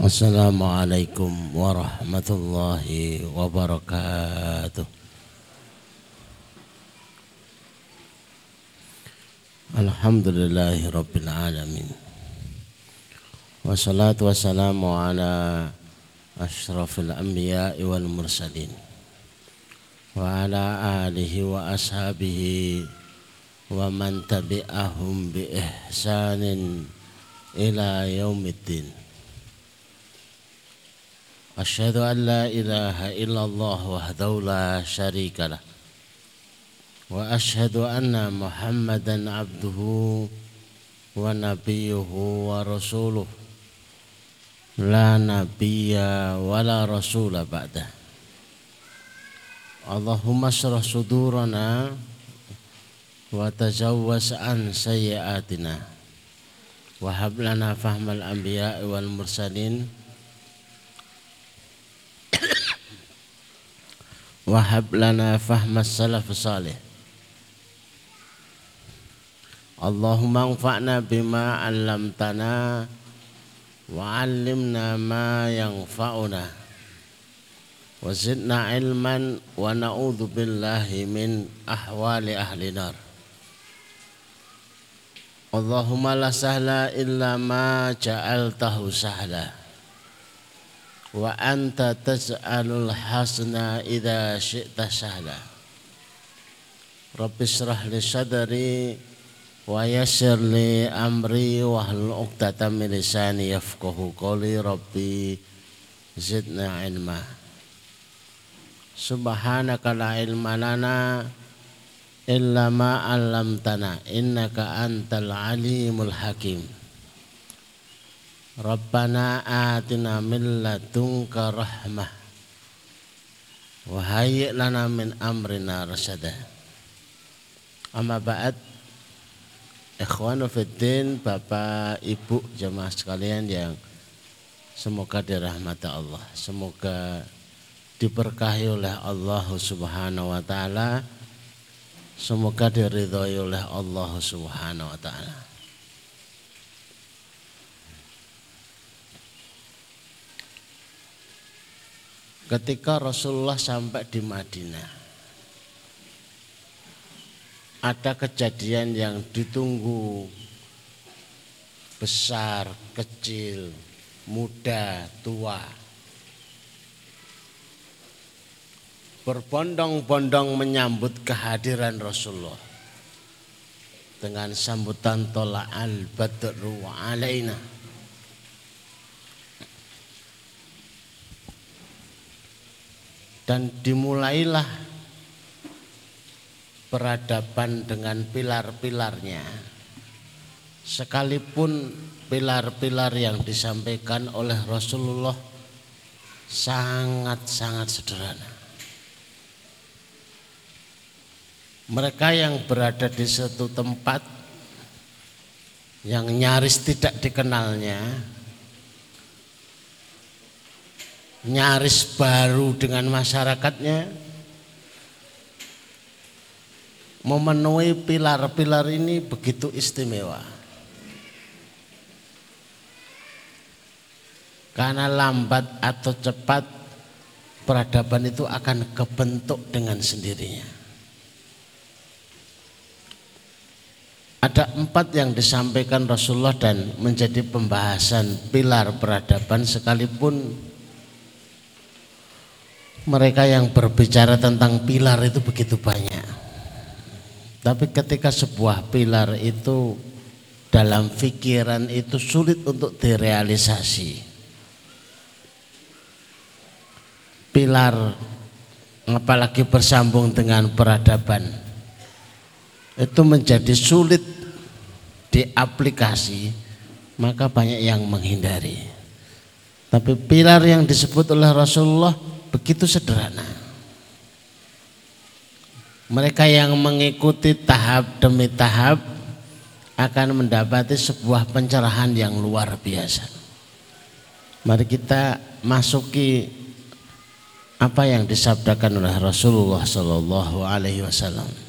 السلام عليكم ورحمة الله وبركاته الحمد لله رب العالمين والصلاة والسلام على أشرف الأنبياء والمرسلين وعلى آله وأصحابه ومن تبعهم بإحسان إلى يوم الدين أشهد أن لا إله إلا الله وحده لا شريك له وأشهد أن محمدا عبده ونبيه ورسوله. لا نبي ولا رسول بعده. اللهم اشرح صدورنا وتجوز عن سيئاتنا وهب لنا فهم الأنبياء والمرسلين wahab lana fahmas salafus salih. Allahumma anfa'na bima 'allamtana wa 'allimna ma yanfa'una wa zidna ilman wa na'udzu billahi min Allahumma la sahla illa ma ما جعلته سهلا وأنت تجعل الحسنى إذا شئت سهلا رب اشرح لي صدري ويسر لي أمري واحلل عقدة من لساني يفقه قولي ربي زدنا علما سبحانك لا علم لنا إلا ما علمتنا إنك أنت العليم الحكيم Rabbana atina min ladunka rahmah wa hayyi lana min amrina rasyada. Amma ba'd Ikhwanu fiddin, Bapak, Ibu, jemaah sekalian yang semoga dirahmati Allah, semoga diberkahi oleh Allah Subhanahu wa taala, semoga diridhoi oleh Allah Subhanahu wa taala. Ketika Rasulullah sampai di Madinah ada kejadian yang ditunggu besar, kecil, muda, tua. Berbondong-bondong menyambut kehadiran Rasulullah dengan sambutan tola al-badru alaina. Dan dimulailah peradaban dengan pilar-pilarnya. Sekalipun pilar-pilar yang disampaikan oleh Rasulullah sangat-sangat sederhana. Mereka yang berada di satu tempat yang nyaris tidak dikenalnya nyaris baru dengan masyarakatnya memenuhi pilar-pilar ini begitu istimewa. Karena lambat atau cepat peradaban itu akan kebentuk dengan sendirinya. Ada empat yang disampaikan Rasulullah dan menjadi pembahasan pilar peradaban sekalipun mereka yang berbicara tentang pilar itu begitu banyak. Tapi ketika sebuah pilar itu dalam pikiran itu sulit untuk direalisasi. Pilar apalagi bersambung dengan peradaban itu menjadi sulit diaplikasi maka banyak yang menghindari. Tapi pilar yang disebut oleh Rasulullah begitu sederhana. Mereka yang mengikuti tahap demi tahap akan mendapati sebuah pencerahan yang luar biasa. Mari kita masuki apa yang disabdakan oleh Rasulullah Sallallahu Alaihi Wasallam.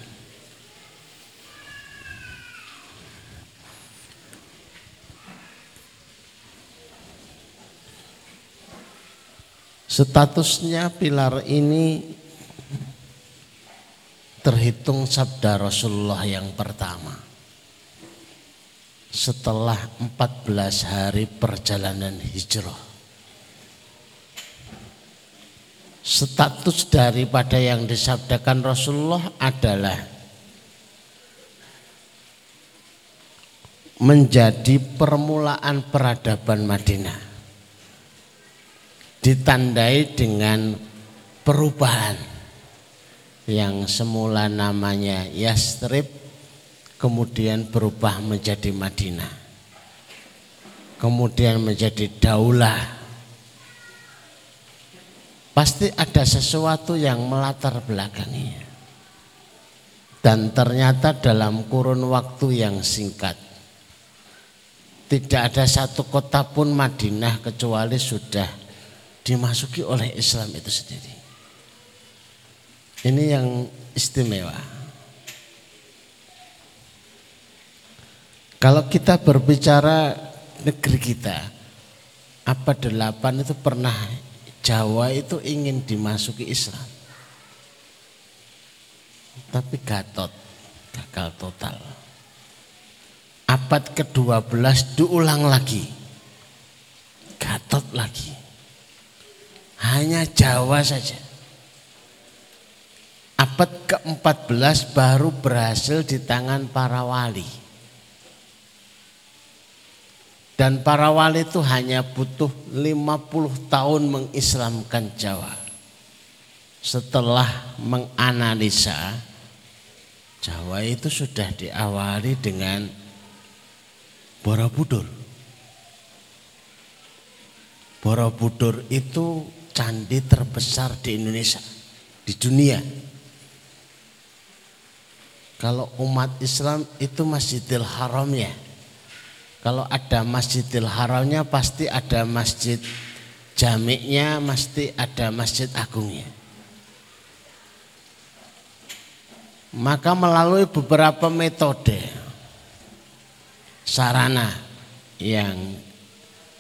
Statusnya pilar ini terhitung sabda Rasulullah yang pertama. Setelah 14 hari perjalanan hijrah. Status daripada yang disabdakan Rasulullah adalah menjadi permulaan peradaban Madinah ditandai dengan perubahan. Yang semula namanya Yastrib kemudian berubah menjadi Madinah. Kemudian menjadi Daulah. Pasti ada sesuatu yang melatar belakanginya dan ternyata dalam kurun waktu yang singkat tidak ada satu kota pun Madinah kecuali sudah dimasuki oleh Islam itu sendiri. Ini yang istimewa. Kalau kita berbicara negeri kita, apa delapan itu pernah Jawa itu ingin dimasuki Islam. Tapi Gatot gagal total. Abad ke-12 diulang lagi. Gatot lagi hanya Jawa saja. Abad ke-14 baru berhasil di tangan para wali. Dan para wali itu hanya butuh 50 tahun mengislamkan Jawa. Setelah menganalisa Jawa itu sudah diawali dengan Borobudur. Borobudur itu candi terbesar di Indonesia, di dunia. Kalau umat Islam itu Masjidil Haramnya. Kalau ada Masjidil Haramnya pasti ada masjid jamiknya, pasti ada masjid agungnya. Maka melalui beberapa metode sarana yang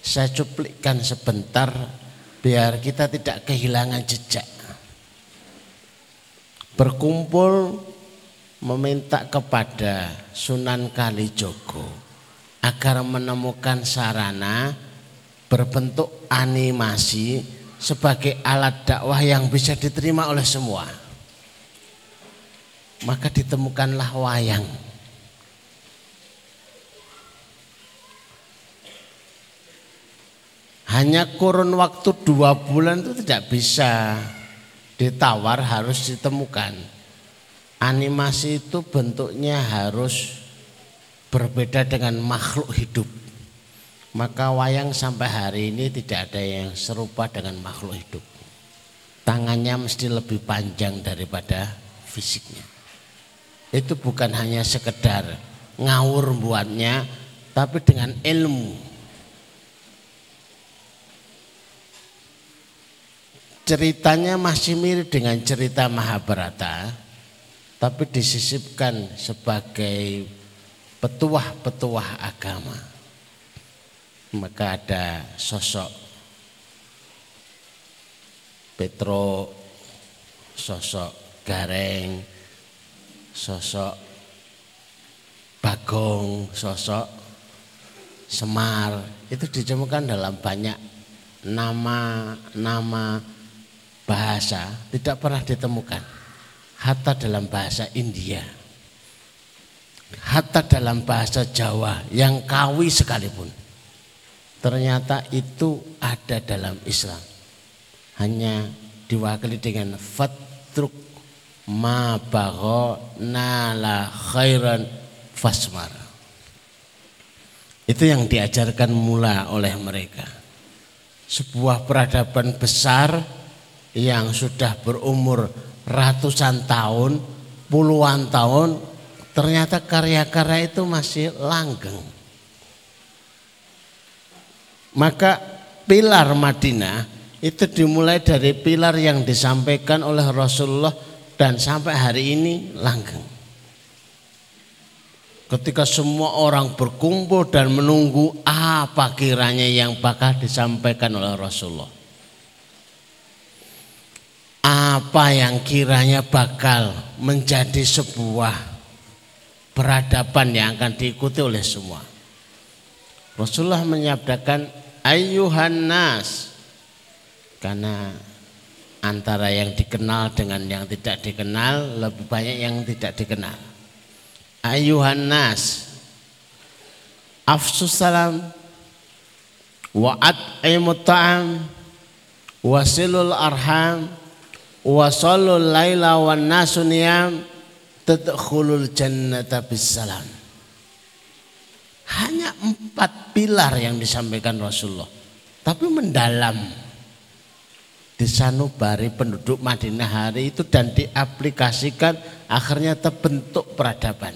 saya cuplikkan sebentar biar kita tidak kehilangan jejak. Berkumpul meminta kepada Sunan Kalijogo agar menemukan sarana berbentuk animasi sebagai alat dakwah yang bisa diterima oleh semua. Maka ditemukanlah wayang hanya kurun waktu dua bulan itu tidak bisa ditawar harus ditemukan. Animasi itu bentuknya harus berbeda dengan makhluk hidup. Maka wayang sampai hari ini tidak ada yang serupa dengan makhluk hidup. Tangannya mesti lebih panjang daripada fisiknya. Itu bukan hanya sekedar ngawur buatnya, tapi dengan ilmu ceritanya masih mirip dengan cerita Mahabharata tapi disisipkan sebagai petuah-petuah agama. Maka ada sosok Petro sosok Gareng sosok Bagong sosok Semar. Itu ditemukan dalam banyak nama-nama bahasa tidak pernah ditemukan. Hatta dalam bahasa India. Hatta dalam bahasa Jawa yang kawi sekalipun. Ternyata itu ada dalam Islam. Hanya diwakili dengan fatruk ma bagho nala khairan fasmar. Itu yang diajarkan mula oleh mereka. Sebuah peradaban besar yang sudah berumur ratusan tahun, puluhan tahun, ternyata karya-karya itu masih langgeng. Maka pilar Madinah itu dimulai dari pilar yang disampaikan oleh Rasulullah dan sampai hari ini langgeng. Ketika semua orang berkumpul dan menunggu apa kiranya yang bakal disampaikan oleh Rasulullah apa yang kiranya bakal menjadi sebuah peradaban yang akan diikuti oleh semua. Rasulullah menyabdakan ayuhan nas. Karena antara yang dikenal dengan yang tidak dikenal lebih banyak yang tidak dikenal. Ayuhan nas. Afsus salam. Wa at'imut ta'am. Wasilul arham wasallul laila wan nasu niyam tadkhulul jannata bisalam. Hanya empat pilar yang disampaikan Rasulullah. Tapi mendalam di sanubari penduduk Madinah hari itu dan diaplikasikan akhirnya terbentuk peradaban.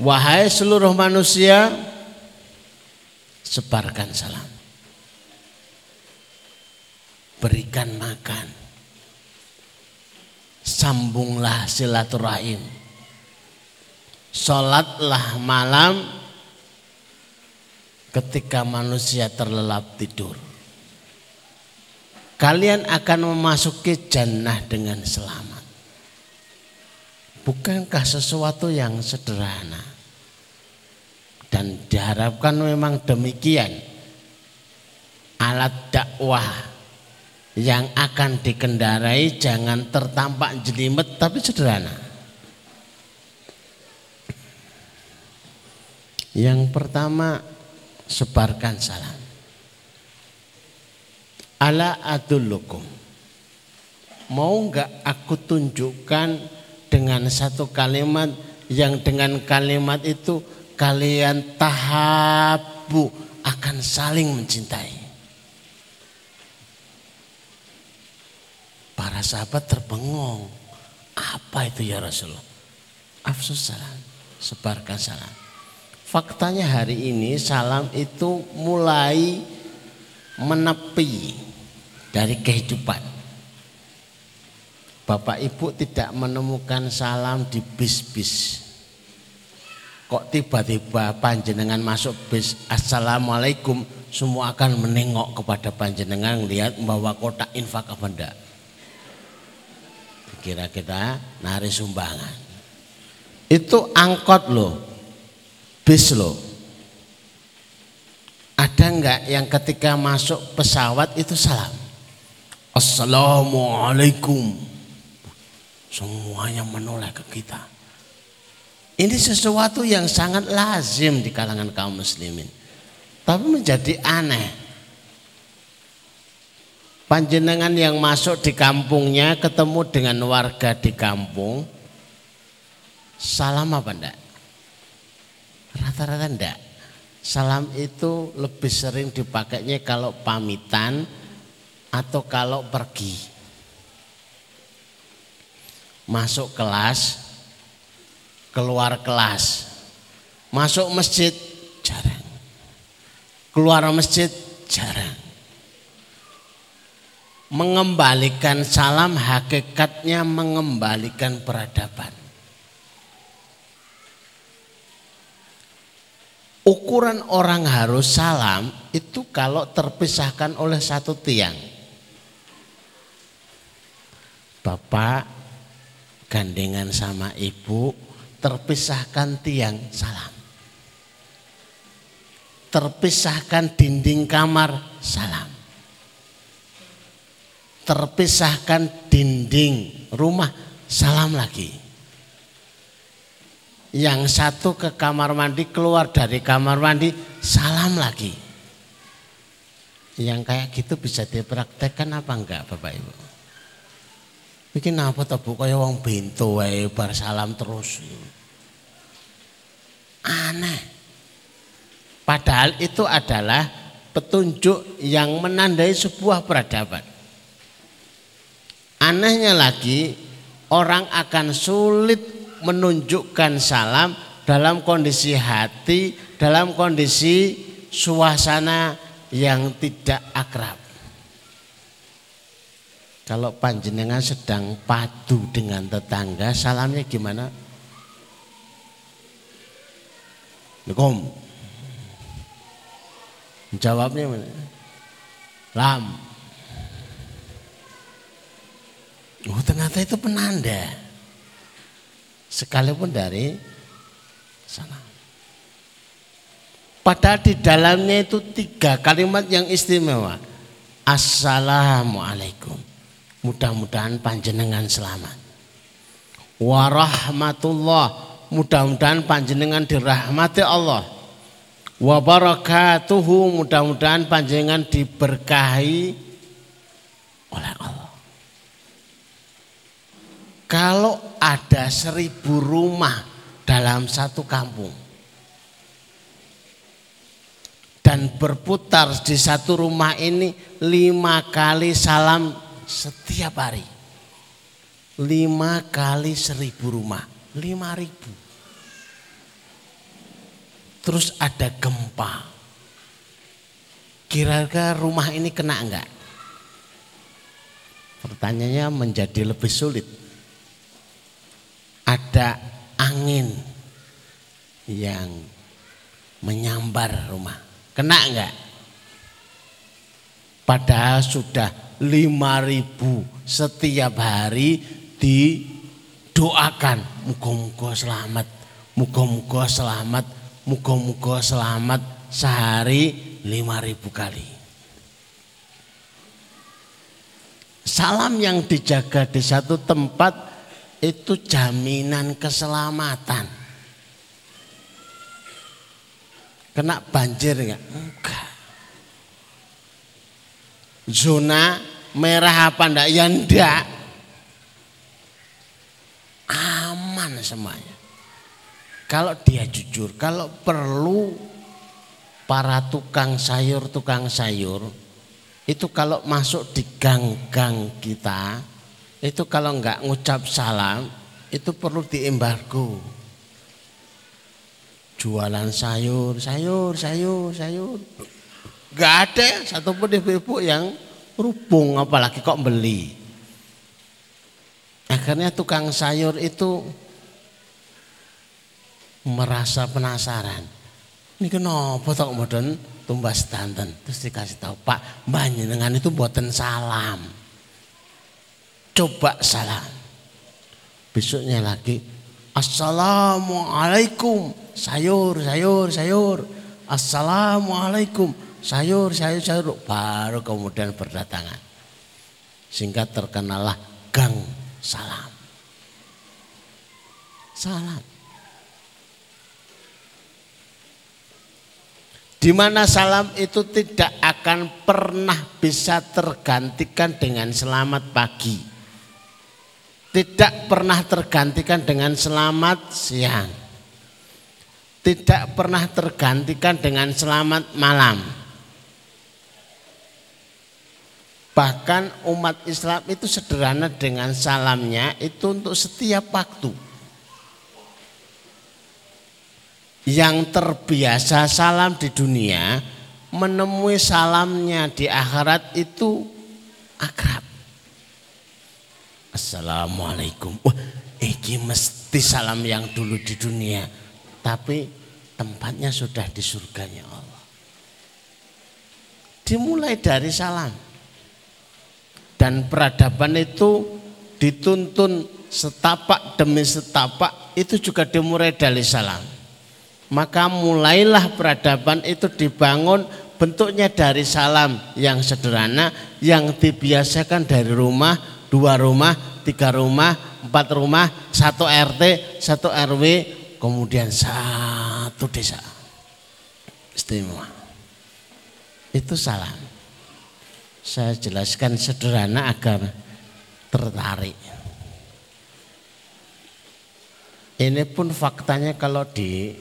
Wahai seluruh manusia, sebarkan salam. Berikan makan. Sambunglah silaturahim. Sholatlah malam ketika manusia terlelap tidur. Kalian akan memasuki jannah dengan selamat. Bukankah sesuatu yang sederhana? Dan diharapkan memang demikian. Alat dakwah yang akan dikendarai jangan tertampak jelimet tapi sederhana. Yang pertama sebarkan salam. Ala adullukum. Mau enggak aku tunjukkan dengan satu kalimat yang dengan kalimat itu kalian tahabu akan saling mencintai. Para sahabat terbengong. Apa itu ya Rasulullah? Afsus salam, sebarkan salam. Faktanya hari ini salam itu mulai menepi dari kehidupan. Bapak Ibu tidak menemukan salam di bis-bis kok tiba-tiba panjenengan masuk bis assalamualaikum semua akan menengok kepada panjenengan lihat membawa kotak infak apa enggak kira-kira nari sumbangan. Itu angkot loh bis loh ada enggak yang ketika masuk pesawat itu salam? Assalamualaikum. Semuanya menoleh ke kita. Ini sesuatu yang sangat lazim di kalangan kaum muslimin. Tapi menjadi aneh. Panjenengan yang masuk di kampungnya ketemu dengan warga di kampung. Salam apa enggak? Rata-rata enggak. Salam itu lebih sering dipakainya kalau pamitan atau kalau pergi. Masuk kelas, keluar kelas. Masuk masjid jarang. Keluar masjid jarang. Mengembalikan salam hakikatnya mengembalikan peradaban. Ukuran orang harus salam itu kalau terpisahkan oleh satu tiang. Bapak gandengan sama ibu terpisahkan tiang salam. Terpisahkan dinding kamar salam. Terpisahkan dinding rumah salam lagi. Yang satu ke kamar mandi keluar dari kamar mandi salam lagi. Yang kayak gitu bisa dipraktekkan apa enggak Bapak Ibu? Bikin apa tuh bu kaya wong wae bar salam terus. Aneh. Padahal itu adalah petunjuk yang menandai sebuah peradaban. Anehnya lagi orang akan sulit menunjukkan salam dalam kondisi hati, dalam kondisi suasana yang tidak akrab. Kalau panjenengan sedang padu dengan tetangga, salamnya gimana? Assalamualaikum. Jawabnya mana? Lam. Oh, ternyata itu penanda. Sekalipun dari sana. Padahal di dalamnya itu tiga kalimat yang istimewa. Assalamualaikum. Mudah-mudahan panjenengan selamat. Warahmatullah mudah-mudahan panjenengan dirahmati Allah wa barakatuhu mudah-mudahan panjenengan diberkahi oleh Allah kalau ada seribu rumah dalam satu kampung dan berputar di satu rumah ini lima kali salam setiap hari lima kali seribu rumah lima ribu terus ada gempa. Kira-kira rumah ini kena enggak? Pertanyaannya menjadi lebih sulit. Ada angin yang menyambar rumah. Kena enggak? Padahal sudah lima ribu setiap hari didoakan. Muka-muka selamat, muka-muka selamat Muga-muga selamat sehari lima ribu kali. Salam yang dijaga di satu tempat itu jaminan keselamatan. Kena banjir enggak? Enggak. Zona merah apa enggak? Ya enggak. Aman semuanya. Kalau dia jujur, kalau perlu para tukang sayur, tukang sayur itu kalau masuk di gang-gang kita itu kalau nggak ngucap salam itu perlu diembargo. Jualan sayur, sayur, sayur, sayur. Gak ada satupun ibu-ibu yang rubung apalagi kok beli. Akhirnya tukang sayur itu merasa penasaran. Ini kenapa tak kemudian tumbas danten terus dikasih tahu Pak dengan itu buatan salam. Coba salam. Besoknya lagi Assalamualaikum. Sayur sayur sayur. Assalamualaikum. Sayur sayur sayur. Baru kemudian berdatangan. Sehingga terkenalah gang salam. Salam. Di mana salam itu tidak akan pernah bisa tergantikan dengan selamat pagi. Tidak pernah tergantikan dengan selamat siang. Tidak pernah tergantikan dengan selamat malam. Bahkan umat Islam itu sederhana dengan salamnya itu untuk setiap waktu. yang terbiasa salam di dunia menemui salamnya di akhirat itu akrab. Assalamualaikum. Wah, ini mesti salam yang dulu di dunia, tapi tempatnya sudah di surganya Allah. Dimulai dari salam. Dan peradaban itu dituntun setapak demi setapak itu juga dimulai dari salam maka mulailah peradaban itu dibangun bentuknya dari salam yang sederhana yang dibiasakan dari rumah, dua rumah, tiga rumah, empat rumah, satu RT, satu RW, kemudian satu desa. Istimewa. Itu salam. Saya jelaskan sederhana agar tertarik. Ini pun faktanya kalau di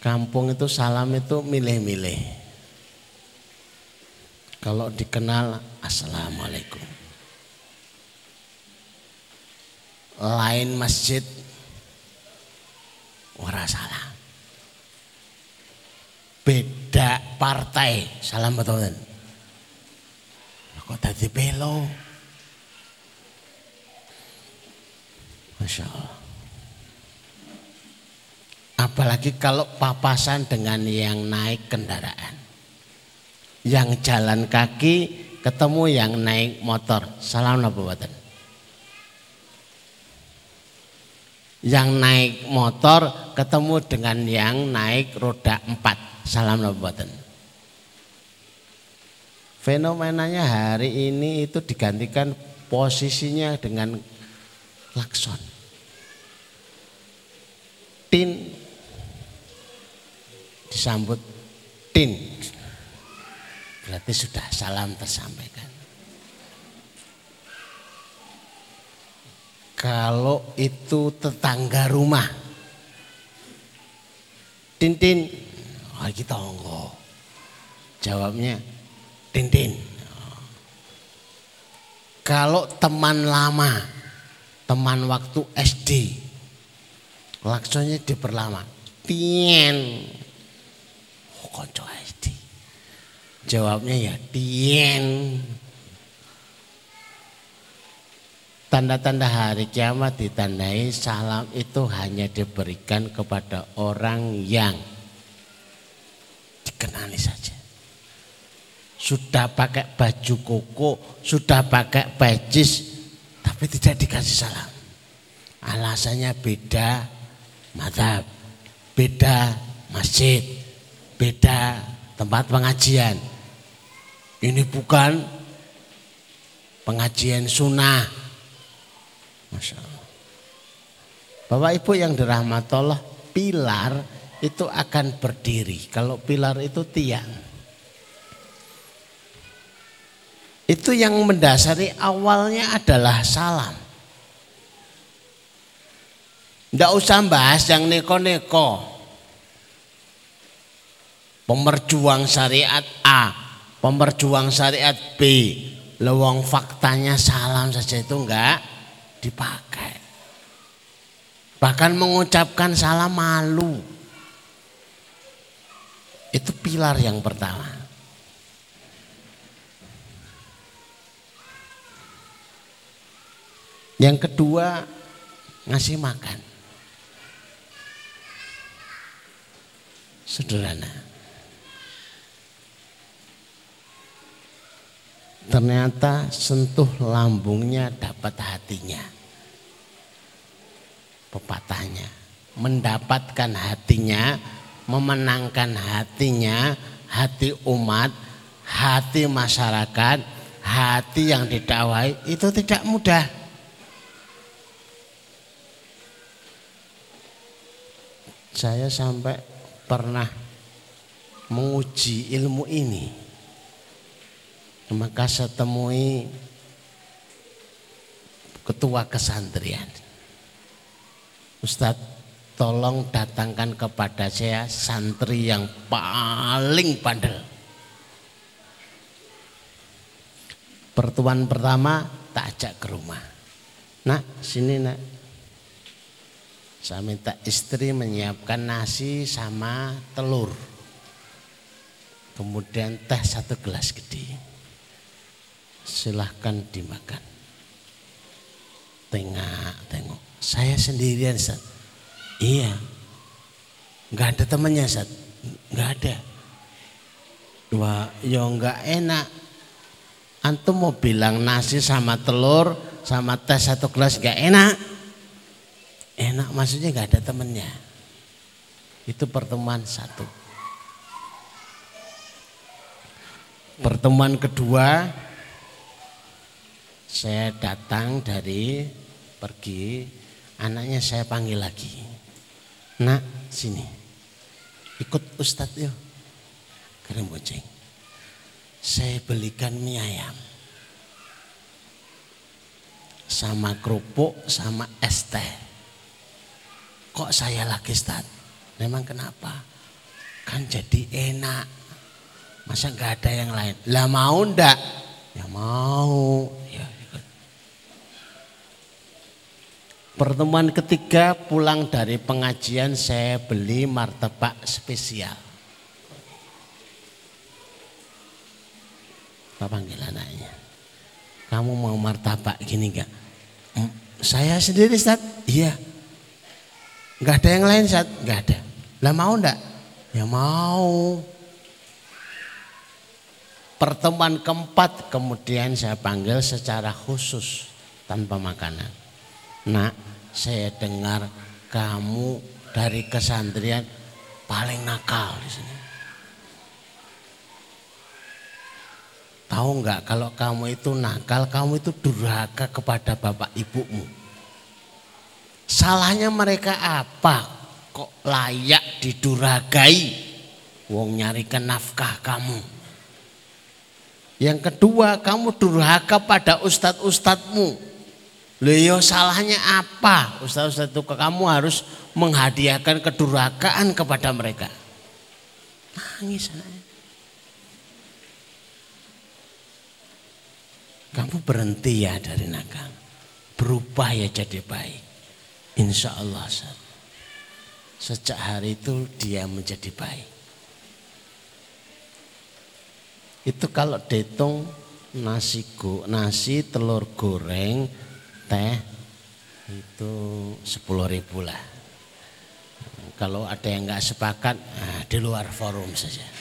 kampung itu salam itu milih-milih. Kalau dikenal Assalamualaikum. Lain masjid ora salam. Beda partai salam betul. Kok tadi belo? Masya Allah. Apalagi kalau papasan dengan yang naik kendaraan. Yang jalan kaki ketemu yang naik motor. Salam apa yang naik motor ketemu dengan yang naik roda empat. Salam Nabuatan. Fenomenanya hari ini itu digantikan posisinya dengan klakson. Tin disambut tin. Berarti sudah salam tersampaikan. Kalau itu tetangga rumah. Tintin. Kita tonggo. Jawabnya Tintin. Kalau teman lama, teman waktu SD, klaksonnya diperlama. Tien. Oh, konco SD. Jawabnya ya tien. Tanda-tanda hari kiamat ditandai salam itu hanya diberikan kepada orang yang dikenali saja. Sudah pakai baju koko, sudah pakai bajis, tapi tidak dikasih salam. Alasannya beda madhab, beda masjid, beda tempat pengajian. Ini bukan pengajian sunnah, Masya Allah. Bapak Ibu yang dirahmati Allah, pilar itu akan berdiri. Kalau pilar itu tiang. Itu yang mendasari awalnya adalah salam. Tidak usah bahas yang neko-neko. Pemerjuang syariat A, pemerjuang syariat B. Lewang faktanya salam saja itu enggak dipakai. Bahkan mengucapkan salam malu. Itu pilar yang pertama. Yang kedua ngasih makan. Sederhana. Ternyata sentuh lambungnya dapat hatinya. Pepatahnya. Mendapatkan hatinya, memenangkan hatinya, hati umat, hati masyarakat, hati yang didakwai itu tidak mudah. Saya sampai pernah menguji ilmu ini. Maka saya temui ketua kesantrian. Ustadz tolong datangkan kepada saya santri yang paling pandel. Pertemuan pertama tak ajak ke rumah. Nak sini nak saya minta istri menyiapkan nasi sama telur. Kemudian teh satu gelas gede. Silahkan dimakan. Tengok, tengok. Saya sendirian, Sat. Iya. Enggak ada temannya, Sat. Enggak ada. Wah, ya enggak enak. Antum mau bilang nasi sama telur sama teh satu gelas enggak enak enak maksudnya nggak ada temennya itu pertemuan satu pertemuan kedua saya datang dari pergi anaknya saya panggil lagi nak sini ikut ustadz yuk keren boceng saya belikan mie ayam sama kerupuk sama es teh Kok saya lagi Ustaz? Memang kenapa? Kan jadi enak. Masa nggak ada yang lain? Lah mau ndak? Ya mau. Ya, ikut. Pertemuan ketiga pulang dari pengajian saya beli martabak spesial. Pak panggil anaknya. Kamu mau martabak gini enggak? Hmm, saya sendiri Ustaz. Iya. Enggak ada yang lain saat enggak ada. Lah mau enggak? Ya mau. Pertemuan keempat kemudian saya panggil secara khusus tanpa makanan. Nak, saya dengar kamu dari kesandrian paling nakal di sini. Tahu nggak kalau kamu itu nakal, kamu itu durhaka kepada bapak ibumu. Salahnya mereka apa? Kok layak diduragai? Wong nyarikan nafkah kamu. Yang kedua, kamu durhaka pada ustadz-ustadzmu. Leo salahnya apa? Ustadz-ustadz itu kamu harus menghadiahkan kedurhakaan kepada mereka. Nangis anaknya. Kamu berhenti ya dari nakal. Berubah ya jadi baik. Insya Allah. Sejak hari itu dia menjadi baik. Itu kalau dihitung nasi go, nasi telur goreng, teh itu sepuluh ribu lah. Kalau ada yang nggak sepakat, nah, di luar forum saja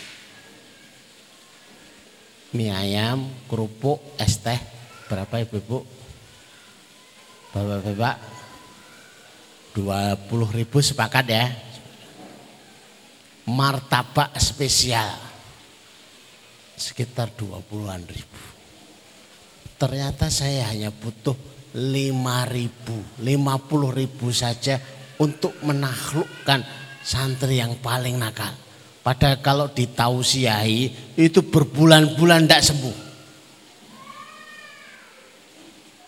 mie ayam, kerupuk, es teh. Berapa ibu-ibu? Bapak-bapak? 20 ribu sepakat ya. Martabak spesial. Sekitar 20-an ribu. Ternyata saya hanya butuh 5 ribu, 50 ribu saja untuk menaklukkan santri yang paling nakal. Padahal kalau ditausiahi itu berbulan-bulan tidak sembuh.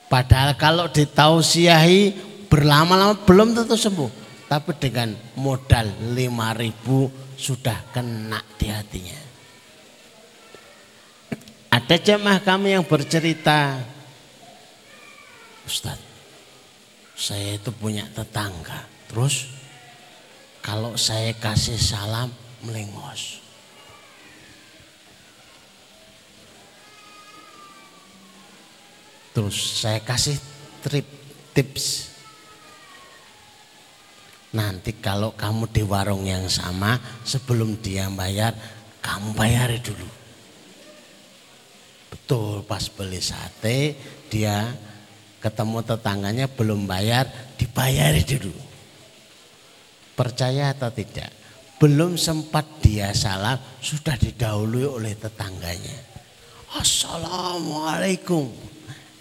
Padahal kalau ditausiahi berlama-lama belum tentu sembuh. Tapi dengan modal 5000 sudah kena di hatinya. Ada jemaah kami yang bercerita, Ustaz, saya itu punya tetangga. Terus kalau saya kasih salam melengos. Terus saya kasih trip tips. Nanti kalau kamu di warung yang sama sebelum dia bayar, kamu bayar dulu. Betul pas beli sate dia ketemu tetangganya belum bayar, dibayar dulu. Percaya atau tidak? Belum sempat dia salam, sudah didahului oleh tetangganya. Assalamualaikum.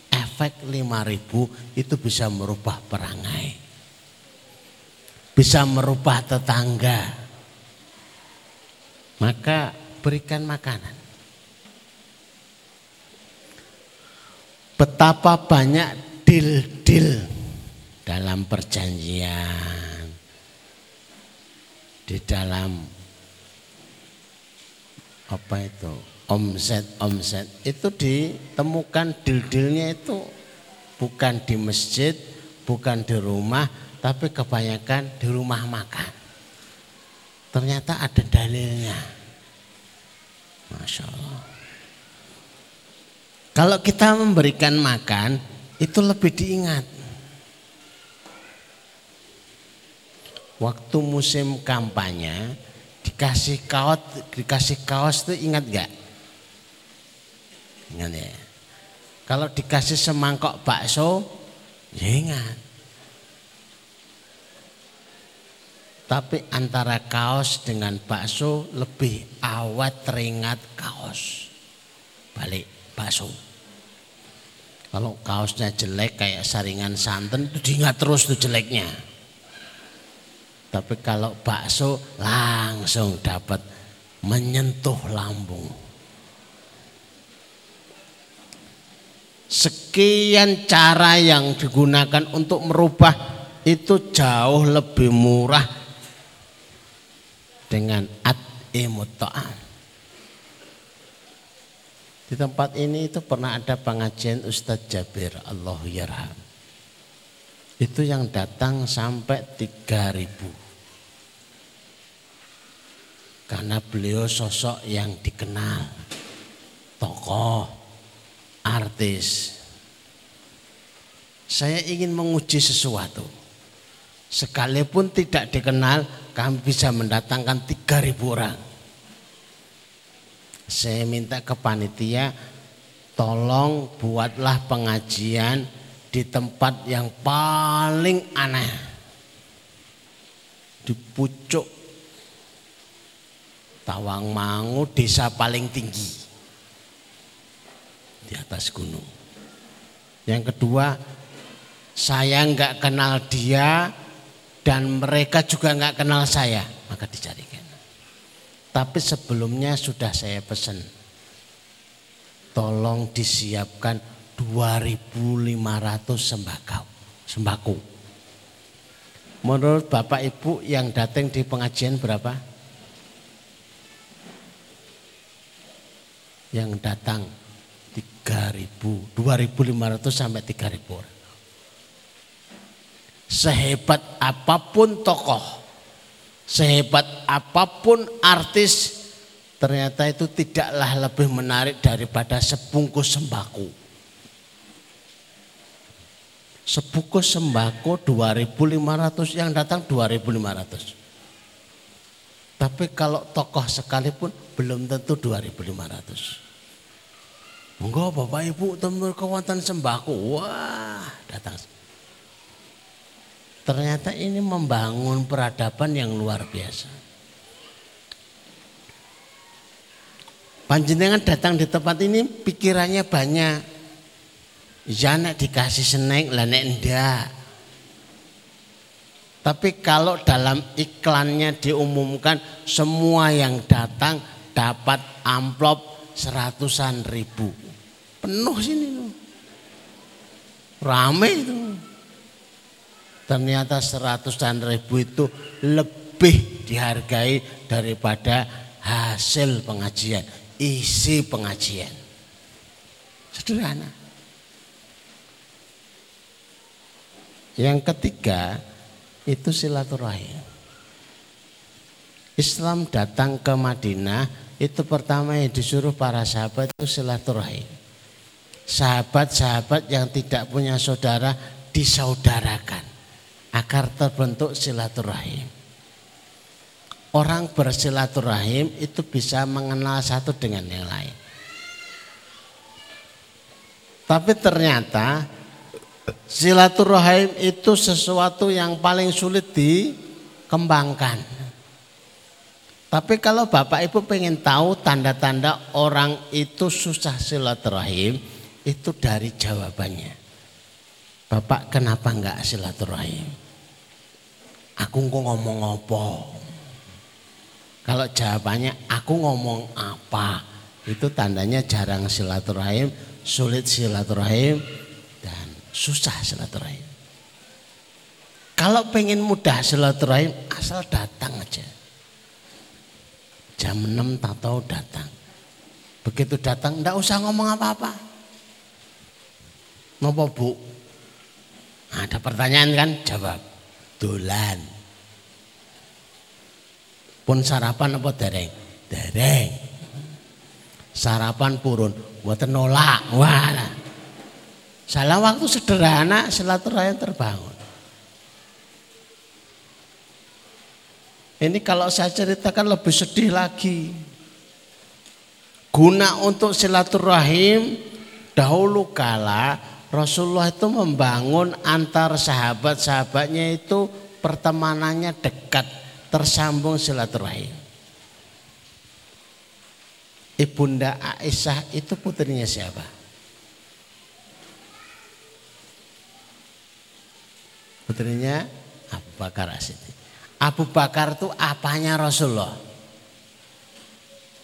Efek 5000 itu bisa merubah perangai. Bisa merubah tetangga. Maka berikan makanan. Betapa banyak dil-dil. Dalam perjanjian. Di dalam apa itu? Omset omset. Itu ditemukan dil-dilnya itu bukan di masjid bukan di rumah tapi kebanyakan di rumah makan. Ternyata ada dalilnya. Masya Allah. Kalau kita memberikan makan itu lebih diingat waktu musim kampanye dikasih kaos dikasih kaos itu ingat gak? Ingat ya. Kalau dikasih semangkok bakso, ya ingat. Tapi antara kaos dengan bakso lebih awet teringat kaos. Balik bakso. Kalau kaosnya jelek kayak saringan santan itu diingat terus tuh jeleknya. Tapi kalau bakso langsung dapat menyentuh lambung. Sekian cara yang digunakan untuk merubah itu jauh lebih murah dengan at ta'am. Di tempat ini itu pernah ada pengajian Ustadz Jabir Allah yarham. Itu yang datang sampai 3000. Karena beliau sosok yang dikenal. Tokoh, artis. Saya ingin menguji sesuatu. Sekalipun tidak dikenal, kami bisa mendatangkan 3000 orang. Saya minta ke panitia, tolong buatlah pengajian di tempat yang paling aneh. di pucuk Tawangmangu desa paling tinggi di atas gunung. Yang kedua, saya nggak kenal dia dan mereka juga nggak kenal saya, maka dicarikan. Tapi sebelumnya sudah saya pesan, tolong disiapkan 2.500 sembako. Sembako. Menurut Bapak Ibu yang datang di pengajian berapa? yang datang 3000, 2500 sampai 3000 orang. Sehebat apa pun tokoh, sehebat apa pun artis, ternyata itu tidaklah lebih menarik daripada sebungkus sembako. Sebungkus sembako 2500 yang datang 2500. Tapi kalau tokoh sekalipun belum tentu 2500. Monggo Bapak Ibu teman kekuatan sembako. Wah, datang. Ternyata ini membangun peradaban yang luar biasa. Panjenengan datang di tempat ini pikirannya banyak. Ya dikasih seneng lah nek ndak. Tapi kalau dalam iklannya diumumkan semua yang datang dapat amplop seratusan ribu penuh sini tuh. Rame itu. Ternyata seratusan ribu itu lebih dihargai daripada hasil pengajian, isi pengajian. Sederhana. Yang ketiga itu silaturahim. Islam datang ke Madinah itu pertama yang disuruh para sahabat itu silaturahim sahabat-sahabat yang tidak punya saudara disaudarakan agar terbentuk silaturahim. Orang bersilaturahim itu bisa mengenal satu dengan yang lain. Tapi ternyata silaturahim itu sesuatu yang paling sulit dikembangkan. Tapi kalau Bapak Ibu pengen tahu tanda-tanda orang itu susah silaturahim, itu dari jawabannya. Bapak kenapa enggak silaturahim? Aku kok ngomong apa? Kalau jawabannya aku ngomong apa? Itu tandanya jarang silaturahim, sulit silaturahim, dan susah silaturahim. Kalau pengen mudah silaturahim, asal datang aja. Jam 6 tahu datang. Begitu datang, enggak usah ngomong apa-apa. Napa Bu? Ada pertanyaan kan? Jawab. Dolan. Pun sarapan apa dereng? Dereng. Sarapan purun, buat nolak. Wah. Salah waktu sederhana silaturahim terbangun. Ini kalau saya ceritakan lebih sedih lagi. Guna untuk silaturahim dahulu kala Rasulullah itu membangun antar sahabat-sahabatnya itu pertemanannya dekat, tersambung silaturahim. Ibunda Aisyah itu putrinya siapa? Putrinya Abu Bakar Asiti. Abu Bakar itu apanya Rasulullah?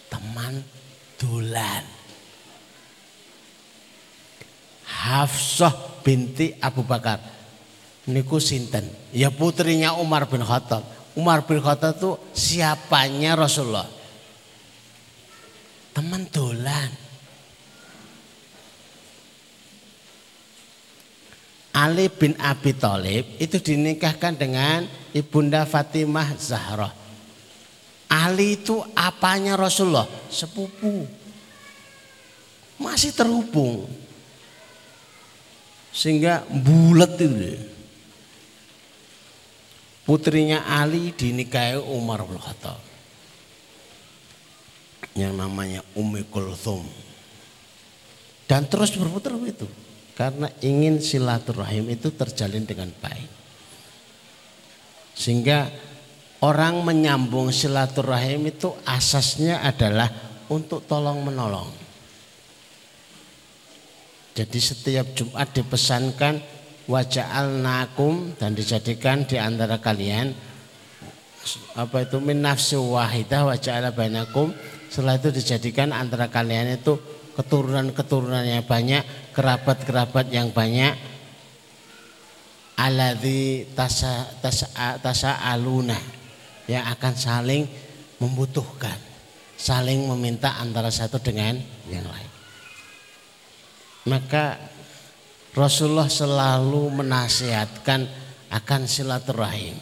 Teman dolan. Hafsah binti Abu Bakar. Niku sinten? Ya putrinya Umar bin Khattab. Umar bin Khattab itu siapanya Rasulullah? Teman dolan. Ali bin Abi Thalib itu dinikahkan dengan Ibunda Fatimah Zahra. Ali itu apanya Rasulullah? Sepupu. Masih terhubung. Sehingga bulat itu. Putrinya Ali dinikahi Umar bin Khattab. Yang namanya Ummi Kulthum. Dan terus berputar itu. Karena ingin silaturahim itu terjalin dengan baik. Sehingga orang menyambung silaturahim itu asasnya adalah untuk tolong menolong. Jadi setiap Jumat dipesankan waja'al nakum dan dijadikan di antara kalian apa itu min nafsi wahidah waja'ala bainakum. Setelah itu dijadikan antara kalian itu keturunan-keturunan yang banyak kerabat-kerabat yang banyak. Aladhi tasa, tasa, tasa aluna yang akan saling membutuhkan saling meminta antara satu dengan yang lain maka Rasulullah selalu menasihatkan akan silaturahim.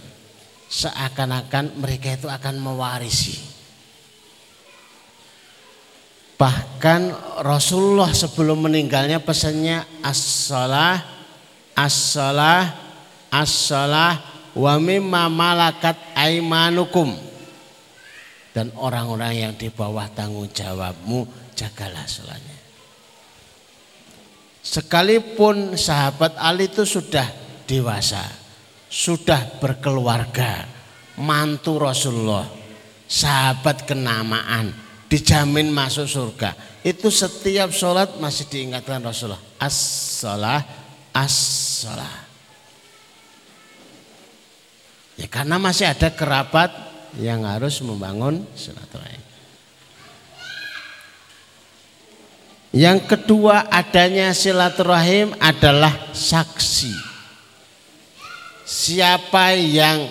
Seakan-akan mereka itu akan mewarisi. Bahkan Rasulullah sebelum meninggalnya pesannya as-salah as-salah as-salah wa mimma malakat aimanukum dan orang-orang yang di bawah tanggung jawabmu jagalah sholatnya. Sekalipun sahabat Ali itu sudah dewasa, sudah berkeluarga, mantu Rasulullah, sahabat kenamaan, dijamin masuk surga. Itu setiap sholat masih diingatkan Rasulullah. As-sholah, as-sholah. Ya karena masih ada kerabat yang harus membangun silaturahim. Yang kedua adanya silaturahim adalah saksi. Siapa yang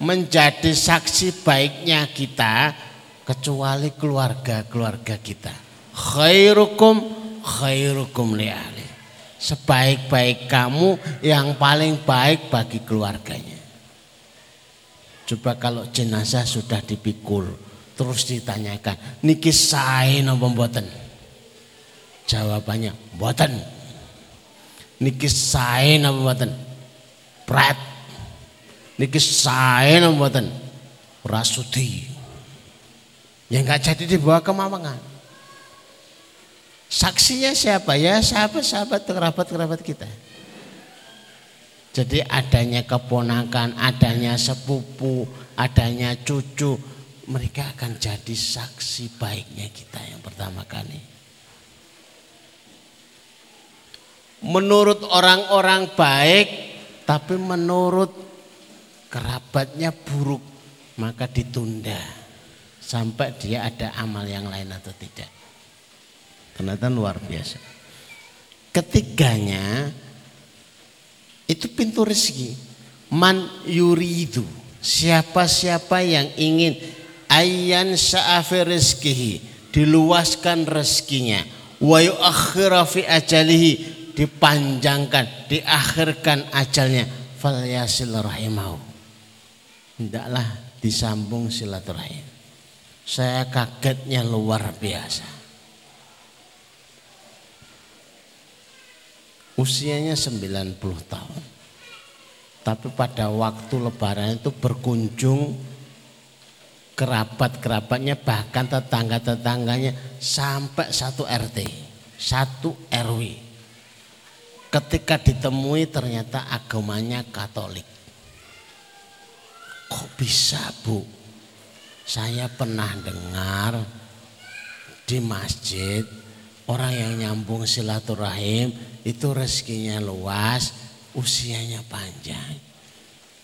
menjadi saksi baiknya kita kecuali keluarga-keluarga kita. Khairukum khairukum li'ali. Sebaik-baik kamu yang paling baik bagi keluarganya. Coba kalau jenazah sudah dipikul, terus ditanyakan, niki sae napa mboten? Jawabannya, mboten. Niki sae napa mboten? Pret. Niki sae napa mboten? Rasudi. Ya enggak jadi dibawa ke Mamangan. Saksinya siapa ya? Sahabat-sahabat kerabat-kerabat kita. Jadi adanya keponakan, adanya sepupu, adanya cucu, mereka akan jadi saksi baiknya kita yang pertama kali. Menurut orang-orang baik, tapi menurut kerabatnya buruk, maka ditunda sampai dia ada amal yang lain atau tidak. Ternyata luar biasa. Ketiganya, itu pintu rezeki. Man yuridu. Siapa-siapa yang ingin ayan sa'afi rezkihi. Diluaskan rezekinya. Wa yuakhira fi ajalihi. Dipanjangkan, diakhirkan ajalnya. Falyasil rahimahu. Hendaklah disambung silaturahim. Saya kagetnya luar biasa. usianya 90 tahun. Tapi pada waktu lebaran itu berkunjung kerabat-kerabatnya bahkan tetangga-tetangganya sampai satu RT, satu RW. Ketika ditemui ternyata agamanya Katolik. Kok bisa bu? Saya pernah dengar di masjid orang yang nyambung silaturahim itu rezekinya luas, usianya panjang.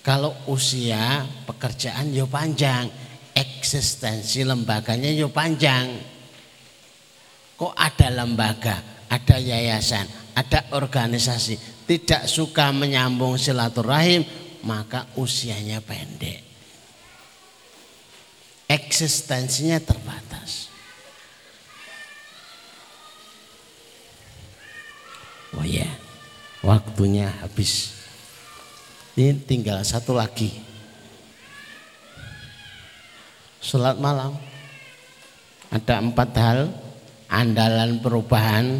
Kalau usia pekerjaan yo panjang, eksistensi lembaganya yo panjang. Kok ada lembaga, ada yayasan, ada organisasi tidak suka menyambung silaturahim, maka usianya pendek. Eksistensinya terbatas. Oh ya, waktunya habis. Ini tinggal satu lagi. Sholat malam. Ada empat hal. Andalan perubahan,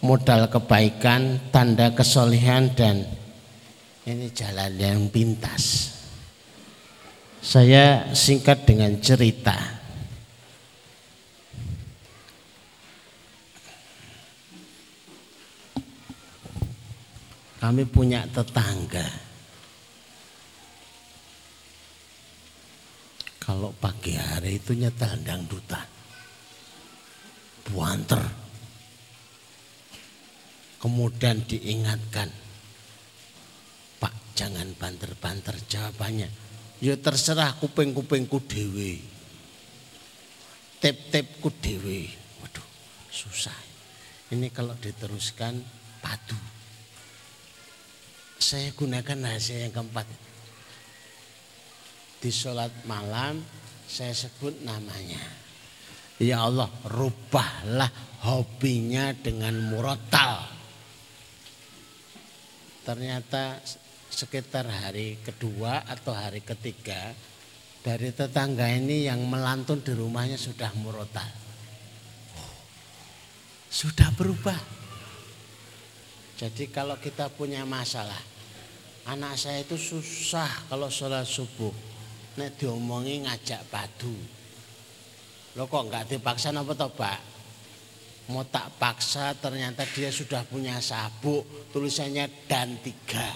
modal kebaikan, tanda kesolihan dan ini jalan yang pintas. Saya singkat dengan cerita. Kami punya tetangga. Kok pagi hari itu nyetel dangdutan. Buanter. Kemudian diingatkan. Pak jangan banter-banter jawabannya. Ya terserah kuping-kupingku dewe. Tip-tipku dewe. Waduh susah. Ini kalau diteruskan padu. Saya gunakan rahasia yang keempat di sholat malam saya sebut namanya. Ya Allah, rubahlah hobinya dengan murotal. Ternyata sekitar hari kedua atau hari ketiga dari tetangga ini yang melantun di rumahnya sudah murotal. Sudah berubah. Jadi kalau kita punya masalah, anak saya itu susah kalau sholat subuh nek diomongi ngajak padu. Lo kok nggak dipaksa apa toh Pak? Mau tak paksa ternyata dia sudah punya sabuk tulisannya dan tiga.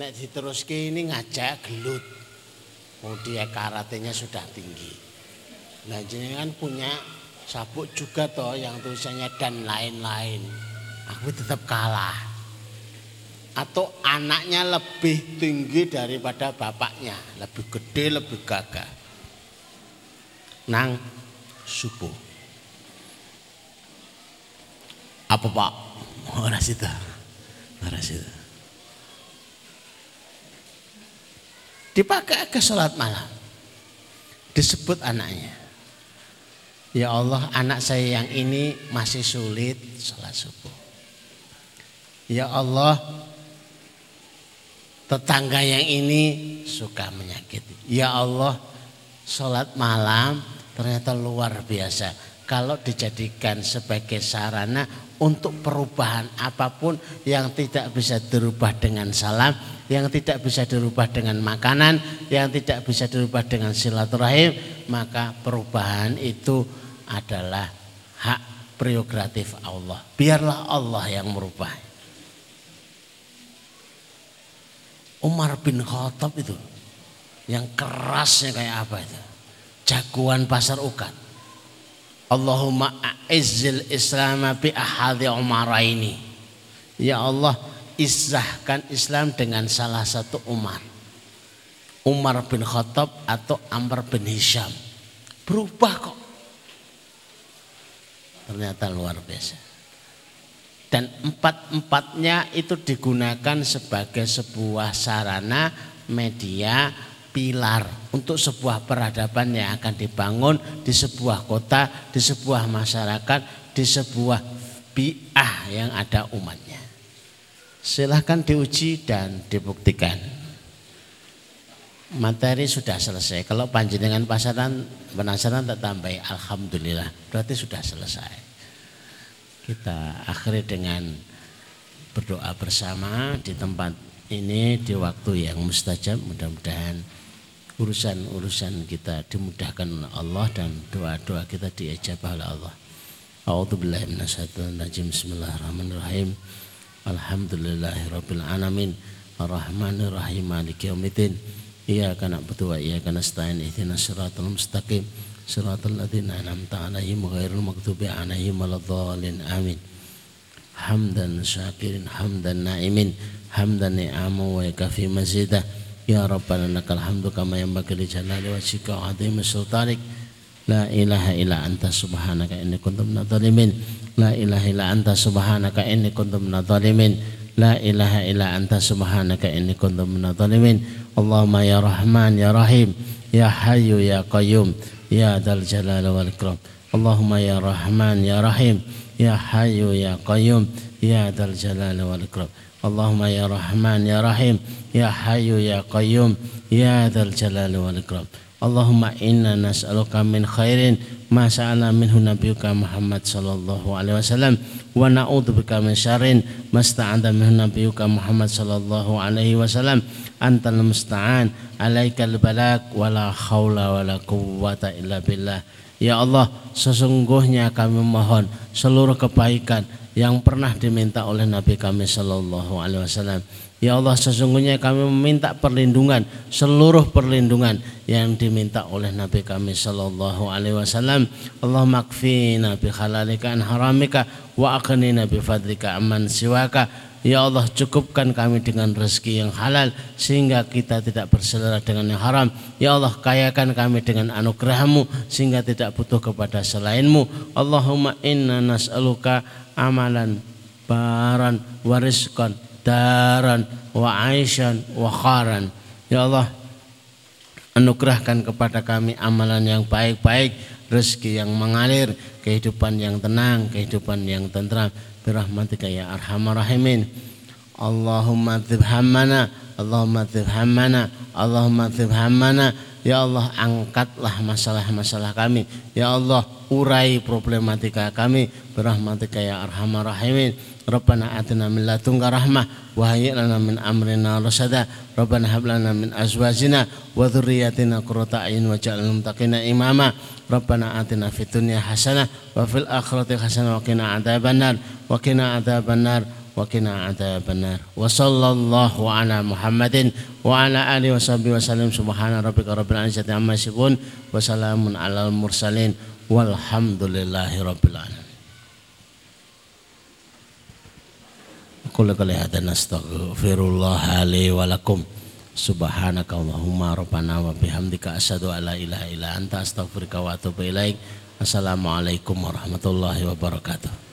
Nek diteruski ini ngajak gelut. Mau dia karatenya sudah tinggi. Nah kan punya sabuk juga toh yang tulisannya dan lain-lain. Aku tetap kalah atau anaknya lebih tinggi daripada bapaknya, lebih gede, lebih gagah. Nang subuh. Apa pak? Orang situ. Orang situ. Dipakai ke sholat malam. Disebut anaknya. Ya Allah anak saya yang ini masih sulit sholat subuh. Ya Allah tetangga yang ini suka menyakiti. Ya Allah, sholat malam ternyata luar biasa. Kalau dijadikan sebagai sarana untuk perubahan apa pun yang tidak bisa dirubah dengan salam, yang tidak bisa dirubah dengan makanan, yang tidak bisa dirubah dengan silaturahim, maka perubahan itu adalah hak prerogatif Allah. Biarlah Allah yang merubah. Umar bin Khattab itu yang kerasnya kayak apa itu jagoan pasar ukat Allahumma a'izzil islam bi ahadi ini ya Allah isahkan Islam dengan salah satu Umar. Umar bin Khattab atau Amr bin Hisham. Berubah kok. Ternyata luar biasa. Dan empat-empatnya itu digunakan sebagai sebuah sarana media pilar untuk sebuah peradaban yang akan dibangun di sebuah kota, di sebuah masyarakat, di sebuah biah yang ada umatnya. Silahkan diuji dan dibuktikan. Materi sudah selesai. Kalau panjenengan pasaran penasaran tak tambah Alhamdulillah. Berarti sudah selesai kita akhiri dengan berdoa bersama di tempat ini di waktu yang mustajab mudah-mudahan urusan-urusan kita dimudahkan oleh Allah dan doa-doa kita diijabah oleh Allah. A'udzubillahi minasyaitonirrajim. Bismillahirrahmanirrahim. Alhamdulillahirabbil alamin. Arrahmanir rahim. Maliki yaumiddin. Iyyaka na'budu wa iyyaka nasta'in. Ihdinash shiratal mustaqim. Shiratal ladzina an'amta 'alaihim ghairil maghdubi 'alaihim waladhdallin. Amin. Hamdan syakirin hamdan na'imin. Hamdan ni'amu wa yakfi mazidah. يا ربنا لك الحمد كما ينبغي لجلال وجهك وعظيم سلطانك لا إله إلا أنت سبحانك إني كنت من الظالمين لا إله إلا أنت سبحانك إني كنت من الظالمين لا إله إلا أنت سبحانك إني كنت من الظالمين اللهم يا رحمن يا رحيم يا حي يا قيوم يا ذا الجلال والإكرام اللهم يا رحمن يا رحيم يا حي يا قيوم يا ذا الجلال والإكرام اللهم يا رحمن يا رحيم يا حي يا قيوم يا ذا الجلال والإكرام اللهم إنا نسألك من خير ما سأل منه نبيك محمد صلى الله عليه وسلم ونعوذ بك من شر ما استعاذ منه نبيك محمد صلى الله عليه وسلم أنت المستعان عليك البلاغ ولا حول ولا قوة إلا بالله Ya Allah, sesungguhnya kami mohon seluruh kebaikan yang pernah diminta oleh Nabi kami Shallallahu Alaihi Wasallam Ya Allah sesungguhnya kami meminta perlindungan seluruh perlindungan yang diminta oleh Nabi kami sallallahu alaihi wasallam. Allahumma kfina bi halalika an haramika wa aghnina bi fadlika amman siwaka. Ya Allah cukupkan kami dengan rezeki yang halal sehingga kita tidak berselera dengan yang haram. Ya Allah kayakan kami dengan anugerahmu sehingga tidak butuh kepada selainmu. Allahumma inna nas'aluka amalan baran wariskan daran wa aishan wa kharan. Ya Allah, anugerahkan kepada kami amalan yang baik-baik, rezeki yang mengalir, kehidupan yang tenang, kehidupan yang tentram. Birahmatika ya arhamar rahimin. Allahumma tib hammana, Allahumma tib hammana, Allahumma tib hammana. Ya Allah angkatlah masalah-masalah kami. Ya Allah urai problematika kami. Birahmatika ya arhamar rahimin. Rabbana atina min ladunka rahmah wa hayyi lana min amrina rasada. Rabbana hab lana min azwajina wa dhurriyyatina qurrata a'yun waj'alna muttaqina imama. Rabbana atina fid dunya hasanah wa fil akhirati hasanah wa qina adzabannar wa qina adzabannar wa qina adzabannar. Wa sallallahu ala Muhammadin wa ala alihi wa sahbihi wa sallam subhana rabbika rabbil izzati amma yasifun wa salamun alal mursalin walhamdulillahi rabbil alamin. Qul qali hada nastaghfirullah li wa lakum. Subhanaka Allahumma rabbana wa bihamdika asyhadu an la ilaha illa anta astaghfiruka wa atubu ilaik. Assalamualaikum warahmatullahi wabarakatuh.